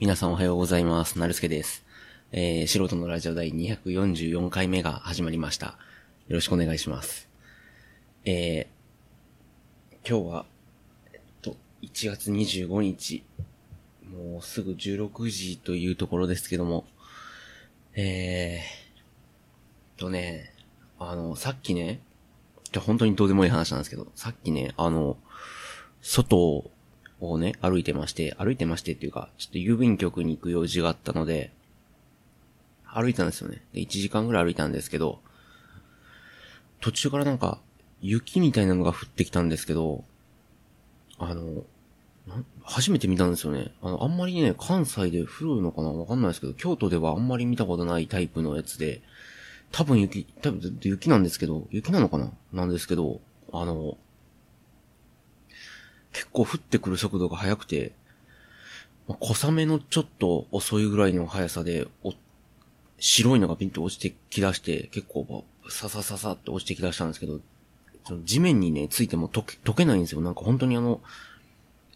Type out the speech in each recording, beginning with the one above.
皆さんおはようございます。なるすけです。えー、素人のラジオ第244回目が始まりました。よろしくお願いします。えー、今日は、えっと、1月25日、もうすぐ16時というところですけども、えー、とね、あの、さっきね、じゃ本当にどうでもいい話なんですけど、さっきね、あの、外ををね、歩いてまして、歩いてましてっていうか、ちょっと郵便局に行く用事があったので、歩いたんですよね。で、1時間ぐらい歩いたんですけど、途中からなんか、雪みたいなのが降ってきたんですけど、あの、初めて見たんですよね。あの、あんまりね、関西で降るのかなわかんないですけど、京都ではあんまり見たことないタイプのやつで、多分雪、多分雪なんですけど、雪なのかななんですけど、あの、結構降ってくる速度が速くて、まあ小雨のちょっと遅いぐらいの速さで、白いのがピンと落ちてきだして、結構、ささささって落ちてきだしたんですけど、その地面にね、ついても溶け、溶けないんですよ。なんか本当にあの、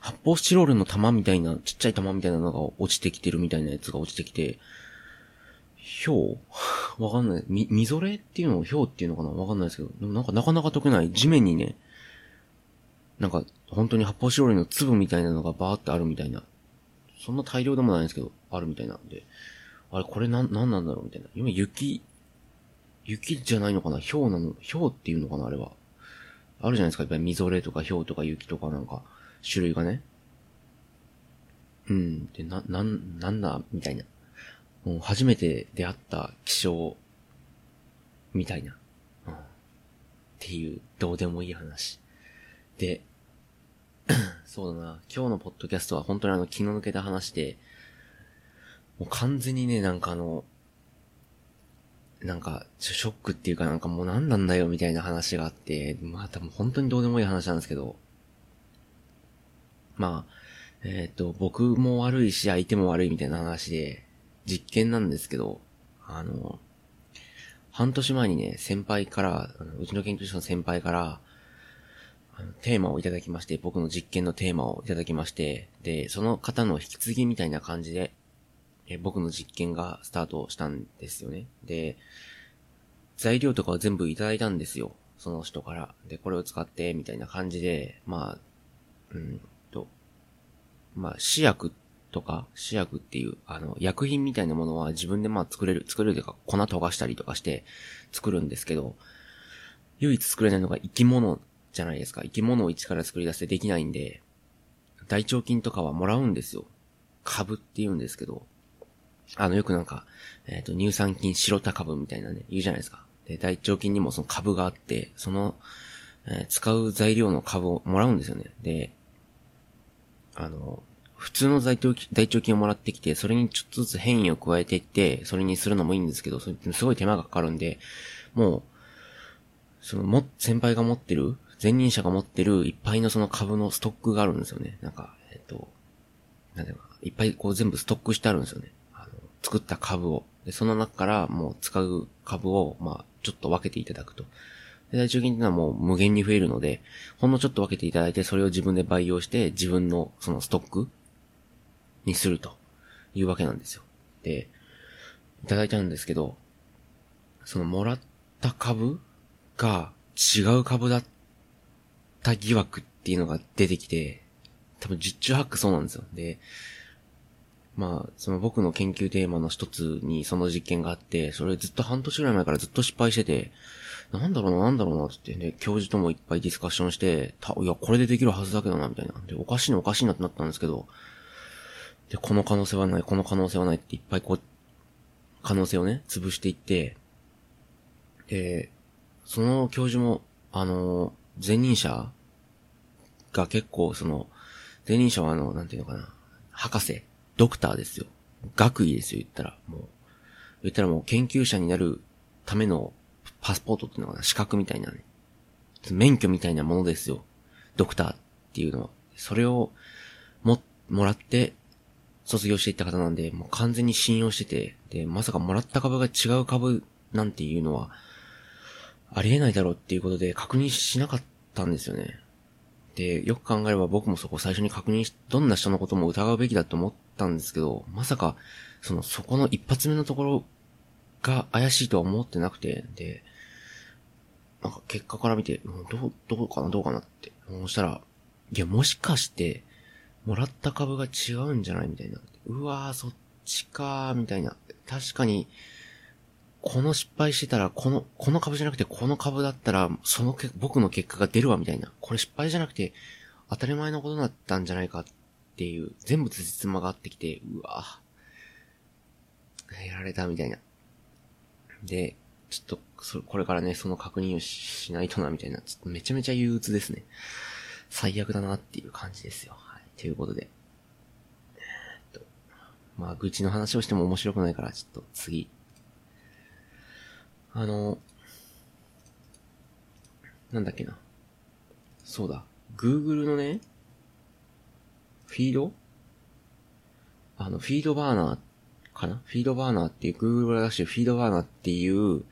発泡スチロールの玉みたいな、ちっちゃい玉みたいなのが落ちてきてるみたいなやつが落ちてきて、氷 わかんない。み、みぞれっていうのを氷っていうのかな？わかんないですけど、でもなんかなかなか溶けない。地面にね、なんか、本当に発泡スチロールの粒みたいなのがバーってあるみたいな。そんな大量でもないんですけど、あるみたいなんで。あれ、これなん、なんなんだろうみたいな。今、雪、雪じゃないのかな？氷なの、氷っていうのかな？あれは。あるじゃないですか？やっぱりみぞれとか氷とか雪とかなんか、種類がね。うん。で、な、なん、なんだみたいな。もう初めて出会った気象、みたいな。うん。っていう、どうでもいい話。で、そうだな、今日のポッドキャストは本当にあの気の抜けた話で、もう完全にね、なんかあの、なんか、ショックっていうかなんかもう何なんだよみたいな話があって、まあ多分本当にどうでもいい話なんですけど、まあ、えっ、と、僕も悪いし相手も悪いみたいな話で、実験なんですけど、あの、半年前にね、先輩から、うちの研究所の先輩から、テーマをいただきまして、僕の実験のテーマをいただきまして、で、その方の引き継ぎみたいな感じで、え僕の実験がスタートしたんですよね。で、材料とかを全部いただいたんですよ。その人から。で、これを使って、みたいな感じで、まあ、うんと、まあ、試薬とか、試薬っていう、あの、薬品みたいなものは自分でまあ作れる、作れるというか、粉溶かしたりとかして作るんですけど、唯一作れないのが生き物じゃないですか。生き物を一から作り出してできないんで、大腸菌とかはもらうんですよ。株って言うんですけど、あの、よくなんか、えっ、と、乳酸菌白田株みたいなね、言うじゃないですか。で、大腸菌にもその株があって、その、えー使う材料の株をもらうんですよね。で、あの、普通の大腸菌大腸菌をもらってきて、それにちょっとずつ変異を加えていって、それにするのもいいんですけど、それすごい手間がかかるんで、もう、そのも、先輩が持ってる、前任者が持ってるいっぱいのその株のストックがあるんですよね。なんか、えっ、と、なんだろうな、いっぱいこう全部ストックしてあるんですよね。あの、作った株を。で、その中からもう使う株を、まあ、ちょっと分けていただくと。で、大腸菌っていうのはもう無限に増えるので、ほんのちょっと分けていただいて、それを自分で培養して、自分のそのストックにするというわけなんですよ。で、いただいたんですけど、そのもらった株が違う株だったた疑惑っていうのが出てきて、多分十中八九そうなんですよ。で、まあ、その僕の研究テーマの一つにその実験があって、それずっと半年ぐらい前からずっと失敗してて、なんだろうな、なんだろうな、って言ってね、教授ともいっぱいディスカッションして、た、いや、これでできるはずだけどな、みたいな。で、おかしいな、おかしいなってなったんですけど、で、この可能性はない、この可能性はないっていっぱいこう、可能性をね、潰していって、で、その教授も、あの、前任者が結構、その、前任者はあの、なんていうのかな、博士、ドクターですよ。学位ですよ、言ったら。もう、言ったらもう研究者になるためのパスポートっていうのかな、資格みたいなね。免許みたいなものですよ。ドクターっていうのは。それを、も、もらって、卒業していった方なんで、もう完全に信用してて、で、まさかもらった株が違う株なんていうのは、ありえないだろうっていうことで確認しなかったんですよね。で、よく考えれば僕もそこ最初に確認し、どんな人のことも疑うべきだと思ったんですけど、まさか、その、そこの一発目のところが怪しいとは思ってなくて、で、なんか結果から見て、う、どう、どうかな、どうかなって。そしたら、いや、もしかして、もらった株が違うんじゃない？みたいな。うわー、そっちかー、みたいな。確かに、この失敗してたら、この、この株じゃなくて、この株だったら、そのけ、僕の結果が出るわ、みたいな。これ失敗じゃなくて、当たり前のことだったんじゃないかっていう、全部つじつまがあってきて、うわやられた、みたいな。で、ちょっと、そこれからね、その確認をしないとな、みたいな。ちょっとめちゃめちゃ憂鬱ですね。最悪だなっていう感じですよ。はい。ということで。えー、っと、まあ、愚痴の話をしても面白くないから、ちょっと次。あの、なんだっけな。そうだ。Google のね、フィード？あの、フィードバーナーかな？フィードバーナーっていう、Google が出してるフィードバーナーっていう、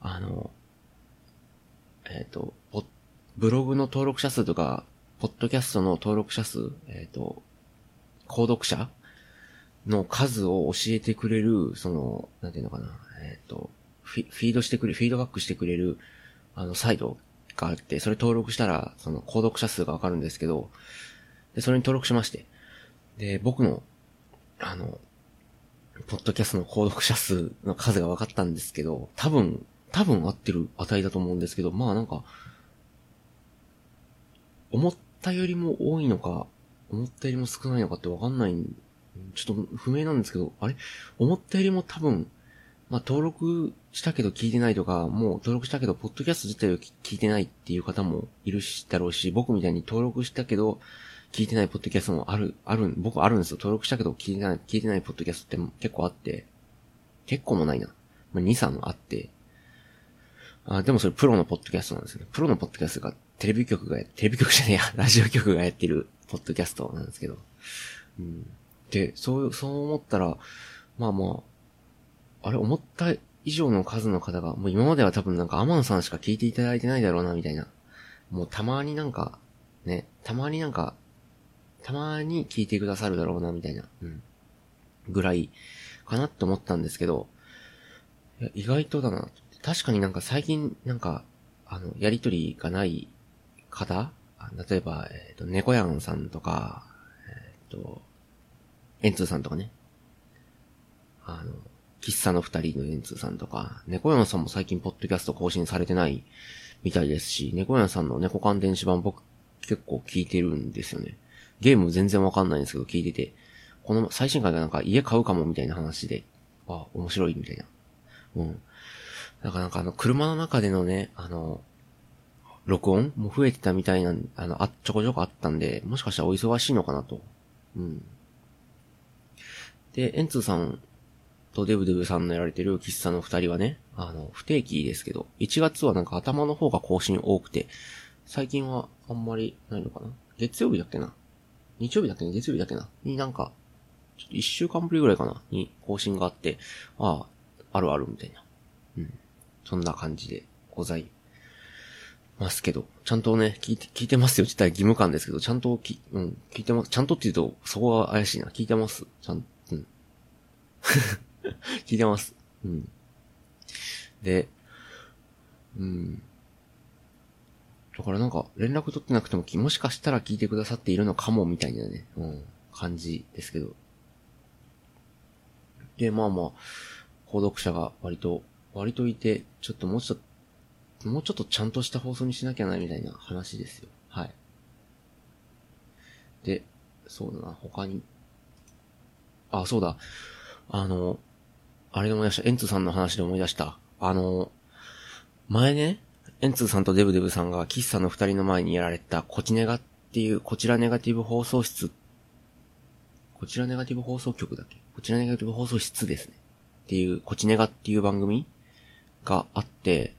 あの、えっ、ー、と、ブログの登録者数とか、ポッドキャストの登録者数、えっ、ー、と、購読者の数を教えてくれる、その、なんていうのかな、えっ、ー、と、フィードしてくれ、フィードバックしてくれる、あの、サイトがあって、それ登録したら、その、購読者数がわかるんですけど、で、それに登録しまして。で、僕の、あの、ポッドキャストの購読者数の数が分かったんですけど、多分、多分合ってる値だと思うんですけど、まあなんか、思ったよりも多いのか、思ったよりも少ないのかって分かんない、ちょっと不明なんですけど、あれ？思ったよりも多分、まあ登録したけど聞いてないとか、もう登録したけど、ポッドキャスト自体を聞いてないっていう方もいるし、だろうし、僕みたいに登録したけど、聞いてないポッドキャストもある、ある、僕あるんですよ。登録したけど聞いてない、聞いてないポッドキャストって結構あって、結構もないな。まあ、2、3あって、あ、でもそれプロのポッドキャストなんですよね。プロのポッドキャストがテレビ局が、テレビ局じゃねえや、ラジオ局がやってるポッドキャストなんですけど。うん。で、そう、そう思ったら、まあまあ、あれ思った以上の数の方が、もう今までは多分なんか天野さんしか聞いていただいてないだろうな、みたいな。もうたまになんか、ね、たまになんか、たまに聞いてくださるだろうな、みたいな、うん。ぐらい、かなって思ったんですけど、いや意外とだな。確かになんか最近、なんか、あの、やりとりがない方例えば、えっ、ー、と、猫やんさんとか、えっ、ー、と、エンツーさんとかね。あの、喫茶の二人のエンツーさんとか、猫やんさんも最近ポッドキャスト更新されてないみたいですし、猫やんさんの猫缶電子版僕結構聞いてるんですよね。ゲーム全然わかんないんですけど、聞いてて、この最新回がなんか家買うかもみたいな話で、あ、面白いみたいな。うん。だかなんかあの、車の中でのね、あの、録音も増えてたみたいな、あの、あ、ちょこちょこあったんで、もしかしたらお忙しいのかなと。うん。で、エンツーさんとデブデブさんのやられてる喫茶の二人はね、あの、不定期ですけど、1月はなんか頭の方が更新多くて、最近はあんまりないのかな？月曜日だっけな？日曜日だっけな？月曜日だっけな？になんか、ちょっと一週間ぶりぐらいかな？に更新があって、ああ、あるあるみたいな。うん。そんな感じでございますけど、ちゃんとね、聞いて、聞いてますよ。自体義務感ですけど、ちゃんとき、うん、聞いてます。ちゃんとって言うと、そこが怪しいな。聞いてます？ちゃん、うん。聞いてます。うん。で、うん。だからなんか、連絡取ってなくても、もしかしたら聞いてくださっているのかも、みたいなね、うん、感じですけど。で、まあまあ、購読者が割と、割といて、ちょっともうちょっと、もうちょっとちゃんとした放送にしなきゃな、みたいな話ですよ。はい。で、そうだな、他に。あ、そうだ。あの、あれで思い出した。エンツさんの話で思い出した。あの、前ね、エンツさんとデブデブさんが喫茶の二人の前にやられたこちネガっていう、こちらネガティブ放送室、こちらネガティブ放送局だっけ？こちらネガティブ放送室ですね。っていう、こちネガっていう番組があって、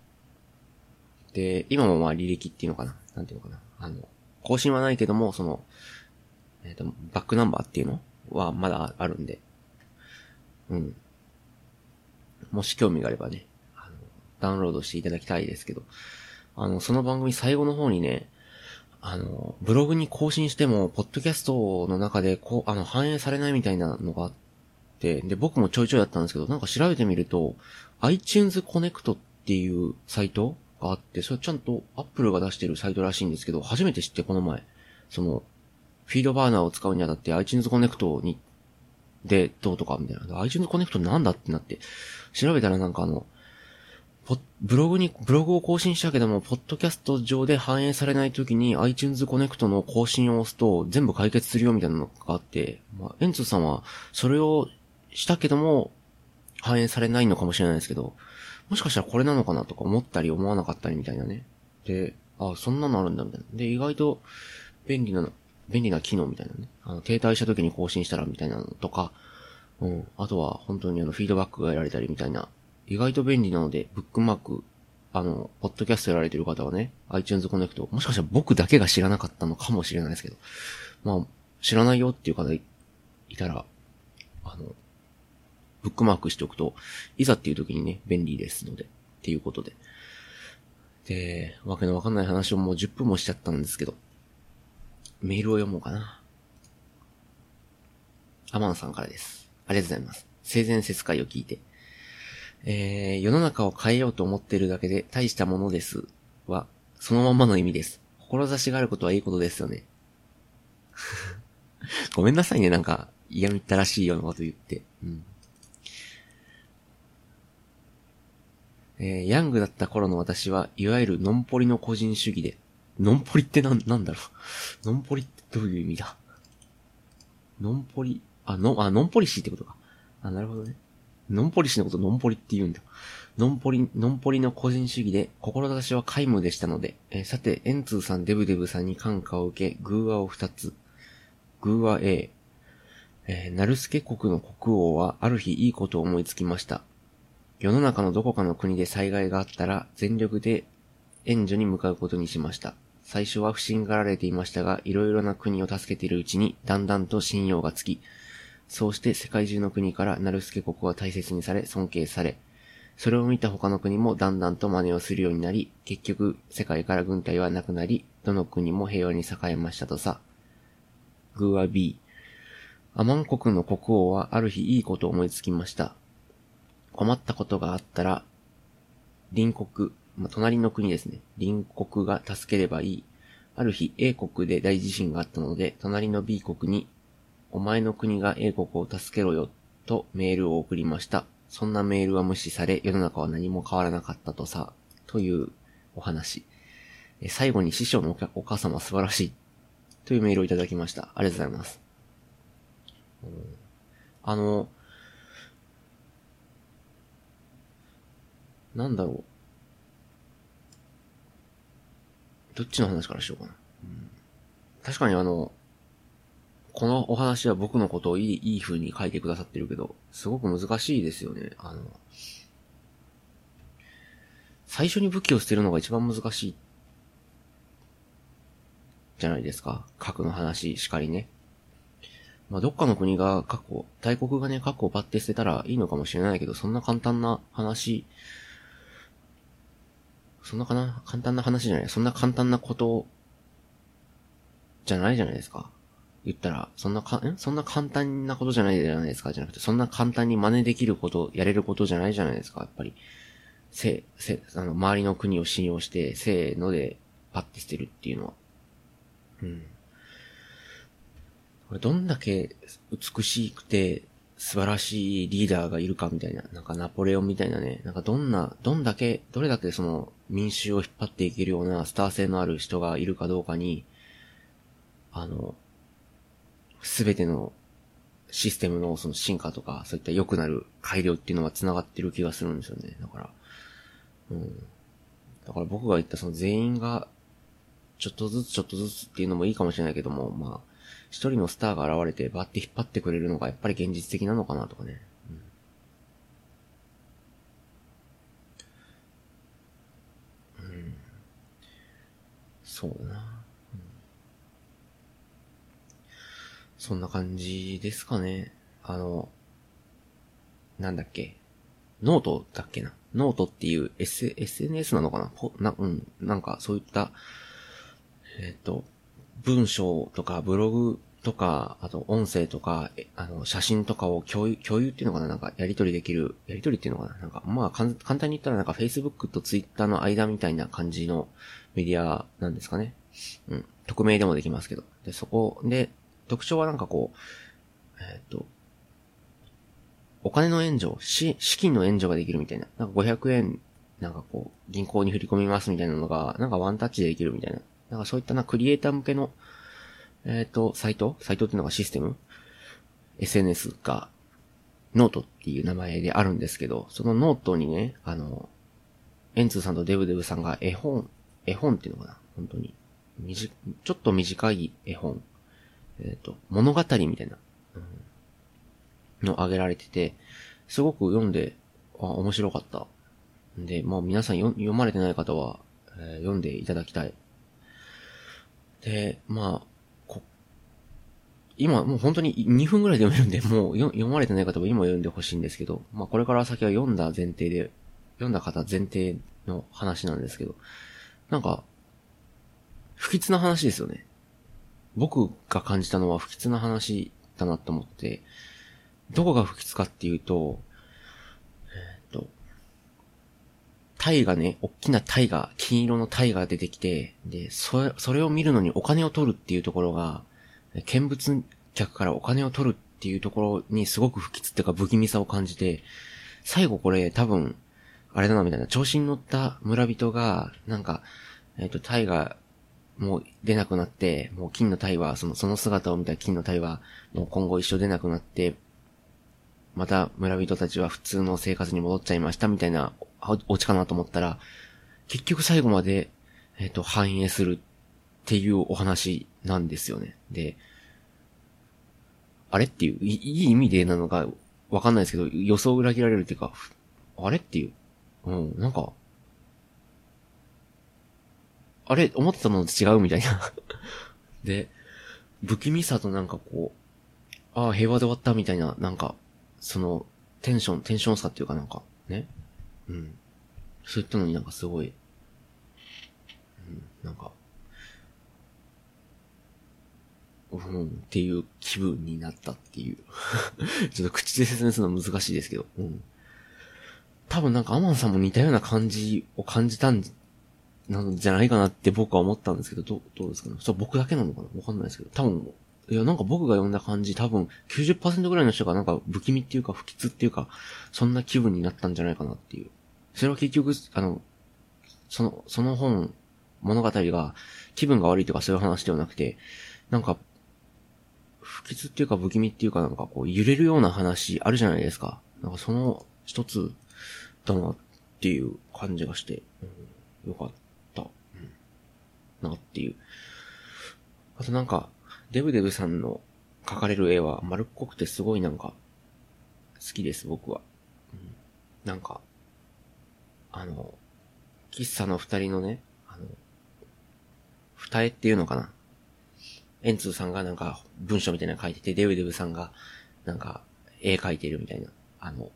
で、今もまあ履歴っていうのかな？なんていうのかな？あの、更新はないけども、その、えっ、ー、と、バックナンバーっていうのはまだあるんで、うん。もし興味があればね、あのダウンロードしていただきたいですけど、あの、その番組最後の方にね、あの、ブログに更新しても、ポッドキャストの中で、こう、あの、反映されないみたいなのがあって、で、僕もちょいちょいやったんですけど、なんか調べてみると、iTunes Connect っていうサイトがあって、それちゃんと Apple が出してるサイトらしいんですけど、初めて知ってこの前、その、フィードバーナーを使うにあたって iTunes Connect に、で、どうとか、みたいな。iTunes Connect なんだってなって、調べたらなんかあの、ブログに、ブログを更新したけども、ポッドキャスト上で反映されないときに iTunes Connect の更新を押すと全部解決するよみたいなのがあって、まあ、エンツさんはそれをしたけども反映されないのかもしれないですけど、もしかしたらこれなのかなとか思ったり思わなかったりみたいなね。で、あ、そんなのあるんだみたいな。で、意外と便利なの、便利な機能みたいなね。あの、停滞した時に更新したらみたいなのとか、うん。あとは本当にあの、フィードバックが得られたりみたいな意外と便利なので、ブックマーク、あの、ポッドキャストやられてる方はね、iTunes Connect、もしかしたら僕だけが知らなかったのかもしれないですけど、まあ、知らないよっていう方いたら、あの、ブックマークしておくと、いざっていう時にね、便利ですので、っていうことで。で、わけのわかんない話をもう10分もしちゃったんですけど、メールを読もうかな。アマンさんからです。ありがとうございます。生前説会を聞いて、えー、世の中を変えようと思っているだけで大したものですは、そのままの意味です。志があることはいいことですよね。ごめんなさいね、なんか、嫌みったらしいようなこと言って。うん。えー、ヤングだった頃の私は、いわゆるノンポリの個人主義で、ノンポリってなん、なんだろう。ノンポリってどういう意味だ？ノンポリ、あ、ノあ、ノンポリシーってことか。あ、なるほどね。ノンポリシのことノンポリって言うんだ。ノンポリ、ノンポリの個人主義で、志は皆無でしたので、えー、さて、エンツーさん、デブデブさんに感化を受け、グーワを二つ。グーワ A。えー、ナルスケ国の国王は、ある日いいことを思いつきました。世の中のどこかの国で災害があったら、全力で援助に向かうことにしました。最初は不信がられていましたが、いろいろな国を助けているうちに、だんだんと信用がつき、そうして世界中の国からナルスケ国は大切にされ、尊敬され、それを見た他の国もだんだんと真似をするようになり、結局世界から軍隊はなくなり、どの国も平和に栄えましたとさ。グーは B。アマン国の国王はある日いいことを思いつきました。困ったことがあったら、隣国、まあ、隣の国ですね。隣国が助ければいい。ある日 A 国で大地震があったので、隣の B 国にお前の国が英国を助けろよ、とメールを送りました。そんなメールは無視され、世の中は何も変わらなかったとさ、というお話。最後に師匠のお母様素晴らしい、というメールをいただきました。ありがとうございます。あの、なんだろう。どっちの話からしようかな。うん、確かにあの、このお話は僕のことをいい、いい風に書いてくださってるけど、すごく難しいですよね。あの、最初に武器を捨てるのが一番難しい、じゃないですか。核の話しかりね。まあ、どっかの国が過去、大国がね、核をバッて捨てたらいいのかもしれないけど、そんな簡単な話、そんなかな簡単な話じゃない。そんな簡単なこと、じゃないじゃないですか。言ったら、そんなか、んそんな簡単なことじゃないじゃないですかじゃなくて、そんな簡単に真似できること、やれることじゃないじゃないですかやっぱり。せ、せ、あの、周りの国を信用して、せーので、パッて捨てるっていうのは。うん。これどんだけ美しくて素晴らしいリーダーがいるかみたいな、なんかナポレオンみたいなね、なんかどんな、どんだけ、どれだけその民衆を引っ張っていけるようなスター性のある人がいるかどうかに、あの、すべてのシステムのその進化とか、そういった良くなる改良っていうのは繋がってる気がするんですよね。だから、うん。だから僕が言ったその全員が、ちょっとずつちょっとずつっていうのもいいかもしれないけども、まあ、一人のスターが現れてバッて引っ張ってくれるのがやっぱり現実的なのかなとかね。うん。うん、そうだな。そんな感じですかね。あの、なんだっけ。ノートだっけな。ノートっていう、S、SNS なのかなほな、うん。なんかそういった、えっ、と、文章とかブログとか、あと音声とか、あの、写真とかを共有、共有っていうのかな？なんかやり取りできる、やり取りっていうのかな？なんか、まあ、簡単に言ったらなんか Facebook と Twitter の間みたいな感じのメディアなんですかね？うん。匿名でもできますけど。で、そこで、特徴はなんかこう、えっ、と、お金の援助、資金の援助ができるみたいな。なんか500円、なんかこう、銀行に振り込みますみたいなのが、なんかワンタッチでできるみたいな。なんかそういったな、クリエイター向けの、えっ、ー、と、サイト？サイトっていうのがシステム ?SNS が、ノートっていう名前であるんですけど、そのノートにね、あの、エンツーさんとデブデブさんが絵本、絵本っていうのかな？本当に。みじ、ちょっと短い絵本。えっ、ー、と、物語みたいな、うん、のあげられてて、すごく読んで、あ、面白かった。で、まあ皆さん読まれてない方は、えー、読んでいただきたい。で、まあ、今もう本当に2分ぐらいで読めるんで、もう読まれてない方も今読んでほしいんですけど、まあこれから先は読んだ前提で、読んだ方前提の話なんですけど、なんか、不吉な話ですよね。僕が感じたのは不吉な話だなと思って、どこが不吉かっていうと、えっ、と、タイがね、大きなタイが、金色のタイが出てきて、で、それ、それを見るのにお金を取るっていうところが、見物客からお金を取るっていうところにすごく不吉っていうか不気味さを感じて、最後これ多分、あれだなみたいな、調子に乗った村人が、なんか、えっ、ー、と、タイが、もう出なくなって、もう金のタイは、その、その姿を見た金のタイは、もう今後一生出なくなって、また村人たちは普通の生活に戻っちゃいましたみたいなオチかなと思ったら、結局最後まで、えっ、ー、と、反映するっていうお話なんですよね。で、あれっていう、いい意味でなのかわかんないですけど、予想裏切られるっていうか、あれっていう。うん、なんか、あれ思ってたものと違うみたいな で、不気味さとなんかこう、ああ、平和で終わったみたいな、なんか、その、テンション、テンション差っていうかなんか、ね。うん。そういったのになんかすごい、うん、なんか、うんっていう気分になったっていう ちょっと口で説明するのは難しいですけど。うん。多分なんかアマンさんも似たような感じを感じたんなんじゃないかなって僕は思ったんですけど、どう、どうですかね？それ僕だけなのかな？わかんないですけど。多分、いや、なんか僕が読んだ感じ、多分90%ぐらいの人がなんか不気味っていうか不吉っていうか、そんな気分になったんじゃないかなっていう。それは結局、あの、その、その本、物語が気分が悪いとかそういう話ではなくて、なんか不吉っていうか不気味っていうかなんかこう揺れるような話あるじゃないですか。なんかその一つだなっていう感じがして、うん、よかった、うん、なっていう。あとなんか、デブデブさんの描かれる絵は丸っこくてすごいなんか好きです僕は。うん、なんか、あの、喫茶の二人のね、あの、二重っていうのかなエンツーさんがなんか文章みたいなの書いてて、デブデブさんがなんか絵描いてるみたいな。あの、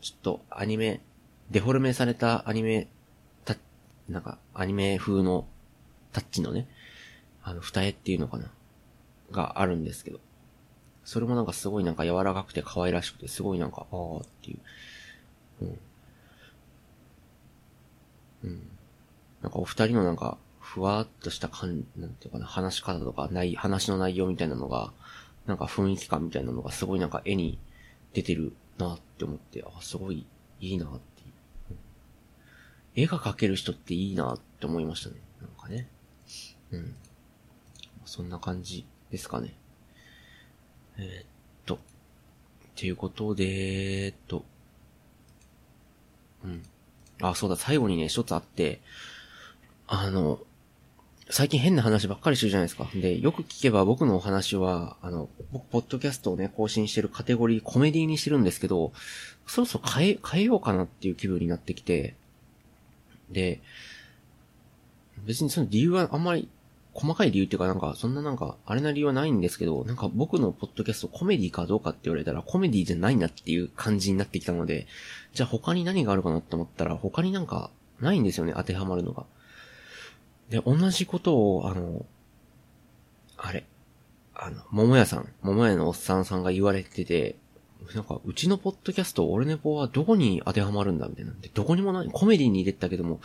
ちょっとアニメ、デフォルメされたアニメ、た、なんかアニメ風のタッチのね、あの、二重っていうのかながあるんですけど。それもなんかすごいなんか柔らかくて可愛らしくて、すごいなんか、ああっていう。うん。うん。なんかお二人のなんか、ふわっとした感じ、なんていうかな、話し方とか、ない、話の内容みたいなのが、なんか雰囲気感みたいなのがすごいなんか絵に出てるなって思って、あ、すごいいいなっていう。絵が描ける人っていいなって思いましたね。なんかね。うん。そんな感じですかね。えー、っと。っていうことで、え、っと。うん。あ、そうだ、最後にね、一つあって、あの、最近変な話ばっかりしてるじゃないですか。で、よく聞けば僕のお話は、あの、僕、ポッドキャストをね、更新してるカテゴリー、コメディにしてるんですけど、そろそろ変え、変えようかなっていう気分になってきて、で、別にその理由はあんまり、細かい理由っていうかなんか、そんななんか、あれな理由はないんですけど、なんか僕のポッドキャストコメディかどうかって言われたら、コメディじゃないなっていう感じになってきたので、じゃあ他に何があるかなって思ったら、他になんか、ないんですよね、当てはまるのが。で、同じことを、あの、あれ、あの、桃屋さん、桃屋のおっさんさんが言われてて、なんか、うちのポッドキャスト、俺ネポはどこに当てはまるんだみたいな。で、どこにもない、コメディに入れたけども、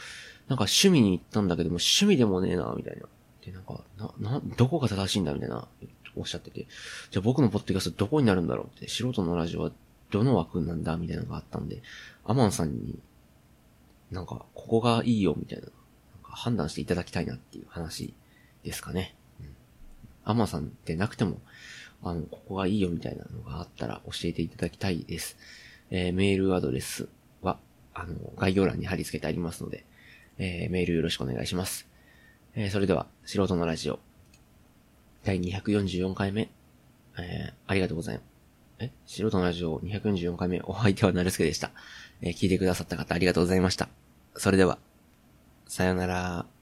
なんか趣味に行ったんだけども、趣味でもねえな、みたいな。で、なんか、な、な、どこが正しいんだ、みたいな、おっしゃってて。じゃあ僕のポッドキャストどこになるんだろうって、素人のラジオはどの枠なんだ、みたいなのがあったんで、アマンさんに、なんか、ここがいいよ、みたいな、判断していただきたいなっていう話ですかね。うん。アマさんでなくても、あの、ここがいいよみたいなのがあったら教えていただきたいです。えー、メールアドレスは、あの、概要欄に貼り付けてありますので、えー、メールよろしくお願いします。えー、それでは、素人のラジオ、第244回目、えー、ありがとうございます。え？素人のラジオ244回目、お相手はなるすけでした。えー、聞いてくださった方ありがとうございました。それでは、さよなら。